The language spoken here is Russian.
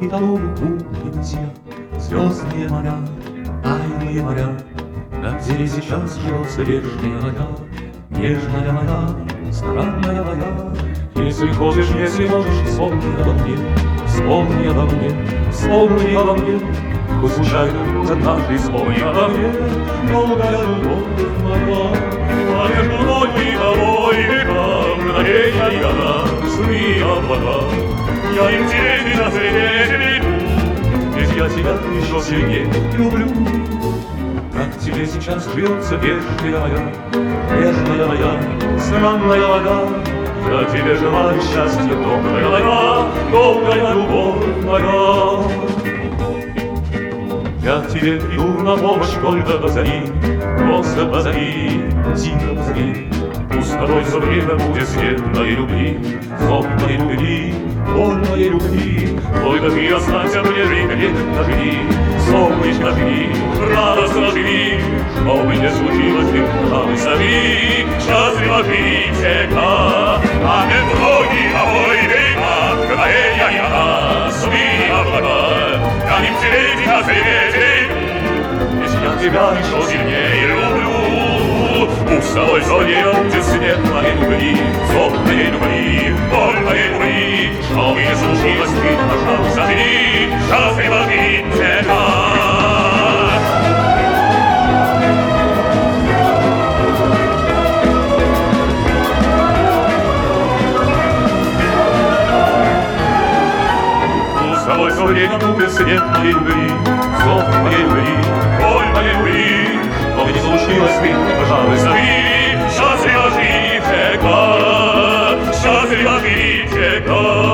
И тому улыбнусь я Звездные моря, тайные моря где сейчас ждет свежая вода, Нежная моя, странная моя. Если хочешь, если можешь, вспомни обо мне, Вспомни обо мне, вспомни обо мне, Хоть случайно однажды вспомни обо мне, Долгая любовь моя, А между мной и тобой века Мгновения года, сны облака. Я им тебе на свете Ведь я тебя еще сильнее люблю. Как тебе сейчас живется, вежливая моя, Нежная моя, странная вода, Я тебе желаю счастья, добрая моя, Долгая любовь моя. Я тебе приду на помощь, только позови, Просто позови, тихо позови. Тобой все время будет свет моей любви, Сон моей любви, боль моей любви. Только ты останься мне крепко живи, Солнышко живи, радостно живи, Что бы не случилось, ты правы сами, Счастливо всегда. А не многие тобой века, Мгновения я сны облака, Я им тебе на свете, Если я тебя еще сильнее зоне будет свет моей любви, моей любви, боль моей любви, Что бы не случилось, ты, пожалуйста, живи, Счастливо живи всегда. Пусть с тобой все время будет свет моей любви, Сон моей любви, боль моей любви, Не случилось, ты, пожалуйста, живи, Счастливо живи всегда, Счастливо живи всегда.